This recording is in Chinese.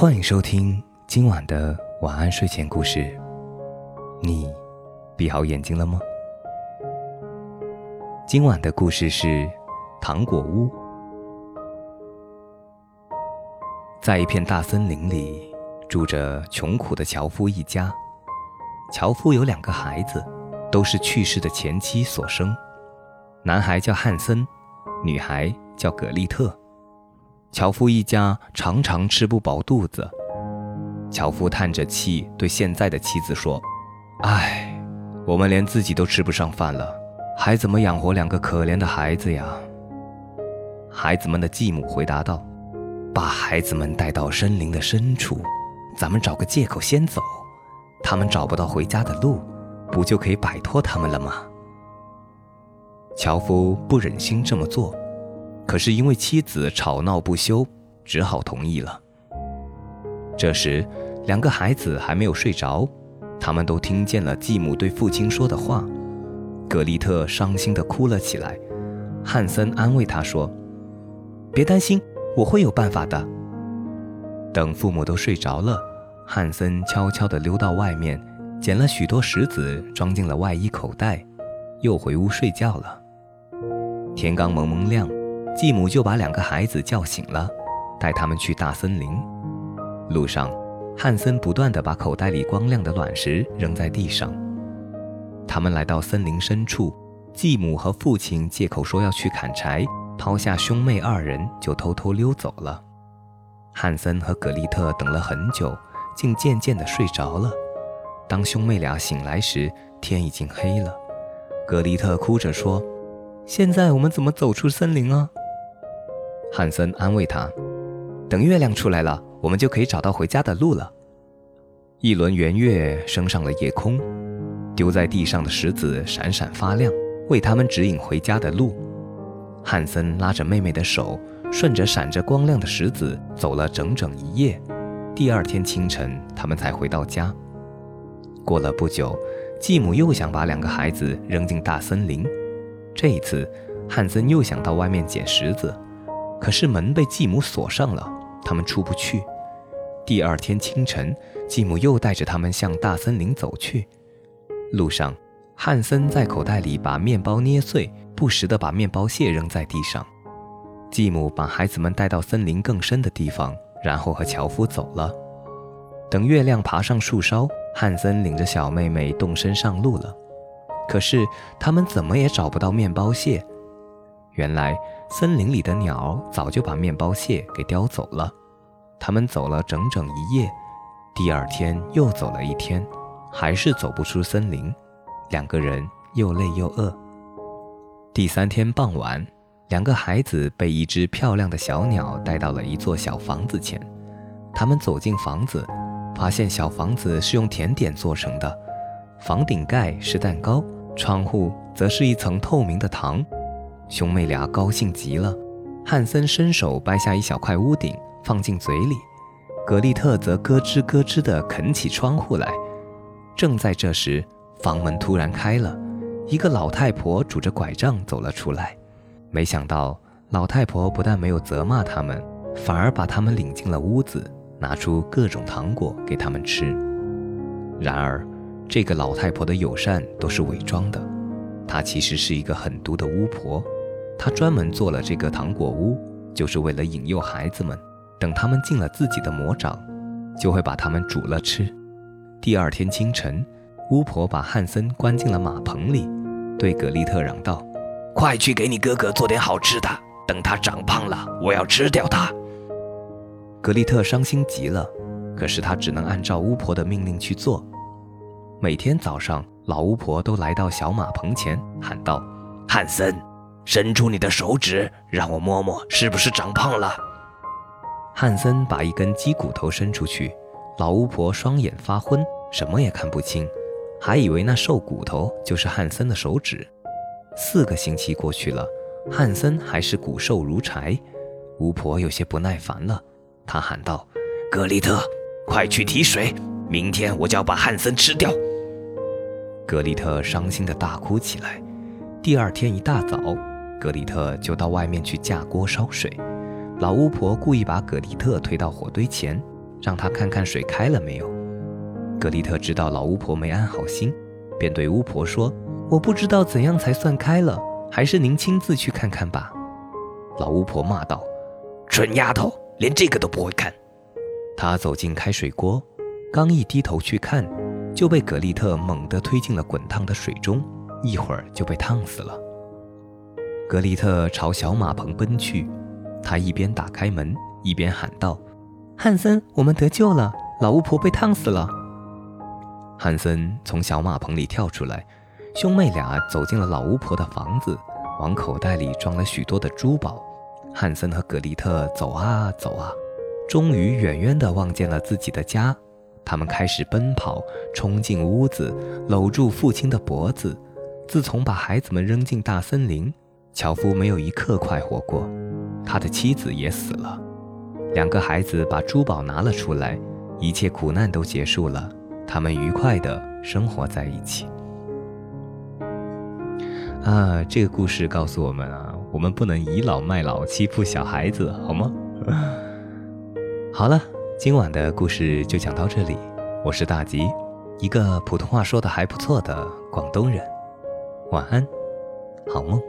欢迎收听今晚的晚安睡前故事。你闭好眼睛了吗？今晚的故事是糖果屋。在一片大森林里，住着穷苦的樵夫一家。樵夫有两个孩子，都是去世的前妻所生。男孩叫汉森，女孩叫葛丽特。樵夫一家常常吃不饱肚子。樵夫叹着气对现在的妻子说：“唉，我们连自己都吃不上饭了，还怎么养活两个可怜的孩子呀？”孩子们的继母回答道：“把孩子们带到森林的深处，咱们找个借口先走。他们找不到回家的路，不就可以摆脱他们了吗？”樵夫不忍心这么做。可是因为妻子吵闹不休，只好同意了。这时，两个孩子还没有睡着，他们都听见了继母对父亲说的话。格丽特伤心地哭了起来，汉森安慰她说：“别担心，我会有办法的。”等父母都睡着了，汉森悄悄地溜到外面，捡了许多石子装进了外衣口袋，又回屋睡觉了。天刚蒙蒙亮。继母就把两个孩子叫醒了，带他们去大森林。路上，汉森不断地把口袋里光亮的卵石扔在地上。他们来到森林深处，继母和父亲借口说要去砍柴，抛下兄妹二人就偷偷溜走了。汉森和格丽特等了很久，竟渐渐地睡着了。当兄妹俩醒来时，天已经黑了。格丽特哭着说：“现在我们怎么走出森林啊？”汉森安慰他：“等月亮出来了，我们就可以找到回家的路了。”一轮圆月升上了夜空，丢在地上的石子闪闪发亮，为他们指引回家的路。汉森拉着妹妹的手，顺着闪着光亮的石子走了整整一夜。第二天清晨，他们才回到家。过了不久，继母又想把两个孩子扔进大森林。这一次，汉森又想到外面捡石子。可是门被继母锁上了，他们出不去。第二天清晨，继母又带着他们向大森林走去。路上，汉森在口袋里把面包捏碎，不时地把面包屑扔在地上。继母把孩子们带到森林更深的地方，然后和樵夫走了。等月亮爬上树梢，汉森领着小妹妹动身上路了。可是他们怎么也找不到面包屑。原来森林里的鸟早就把面包屑给叼走了。他们走了整整一夜，第二天又走了一天，还是走不出森林。两个人又累又饿。第三天傍晚，两个孩子被一只漂亮的小鸟带到了一座小房子前。他们走进房子，发现小房子是用甜点做成的，房顶盖是蛋糕，窗户则是一层透明的糖。兄妹俩高兴极了，汉森伸手掰下一小块屋顶放进嘴里，格丽特则咯吱咯吱地啃起窗户来。正在这时，房门突然开了，一个老太婆拄着拐杖走了出来。没想到，老太婆不但没有责骂他们，反而把他们领进了屋子，拿出各种糖果给他们吃。然而，这个老太婆的友善都是伪装的，她其实是一个狠毒的巫婆。他专门做了这个糖果屋，就是为了引诱孩子们，等他们进了自己的魔掌，就会把他们煮了吃。第二天清晨，巫婆把汉森关进了马棚里，对格丽特嚷道：“快去给你哥哥做点好吃的，等他长胖了，我要吃掉他。”格丽特伤心极了，可是他只能按照巫婆的命令去做。每天早上，老巫婆都来到小马棚前，喊道：“汉森。”伸出你的手指，让我摸摸，是不是长胖了？汉森把一根鸡骨头伸出去，老巫婆双眼发昏，什么也看不清，还以为那瘦骨头就是汉森的手指。四个星期过去了，汉森还是骨瘦如柴。巫婆有些不耐烦了，她喊道：“格丽特，快去提水，明天我就要把汉森吃掉。”格丽特伤心地大哭起来。第二天一大早。格里特就到外面去架锅烧水，老巫婆故意把格里特推到火堆前，让他看看水开了没有。格丽特知道老巫婆没安好心，便对巫婆说：“我不知道怎样才算开了，还是您亲自去看看吧。”老巫婆骂道：“蠢丫头，连这个都不会看！”她走进开水锅，刚一低头去看，就被格丽特猛地推进了滚烫的水中，一会儿就被烫死了。格丽特朝小马棚奔去，他一边打开门，一边喊道：“汉森，我们得救了！老巫婆被烫死了。”汉森从小马棚里跳出来，兄妹俩走进了老巫婆的房子，往口袋里装了许多的珠宝。汉森和格丽特走啊走啊，终于远远地望见了自己的家。他们开始奔跑，冲进屋子，搂住父亲的脖子。自从把孩子们扔进大森林，樵夫没有一刻快活过，他的妻子也死了。两个孩子把珠宝拿了出来，一切苦难都结束了。他们愉快地生活在一起。啊，这个故事告诉我们啊，我们不能倚老卖老，欺负小孩子，好吗？好了，今晚的故事就讲到这里。我是大吉，一个普通话说的还不错的广东人。晚安，好梦。